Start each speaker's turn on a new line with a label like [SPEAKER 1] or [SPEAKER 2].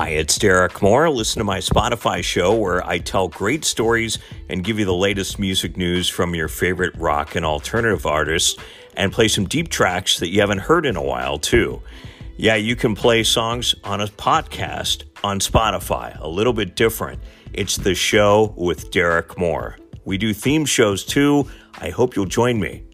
[SPEAKER 1] Hi, it's Derek Moore. Listen to my Spotify show where I tell great stories and give you the latest music news from your favorite rock and alternative artists and play some deep tracks that you haven't heard in a while, too. Yeah, you can play songs on a podcast on Spotify, a little bit different. It's the show with Derek Moore. We do theme shows too. I hope you'll join me.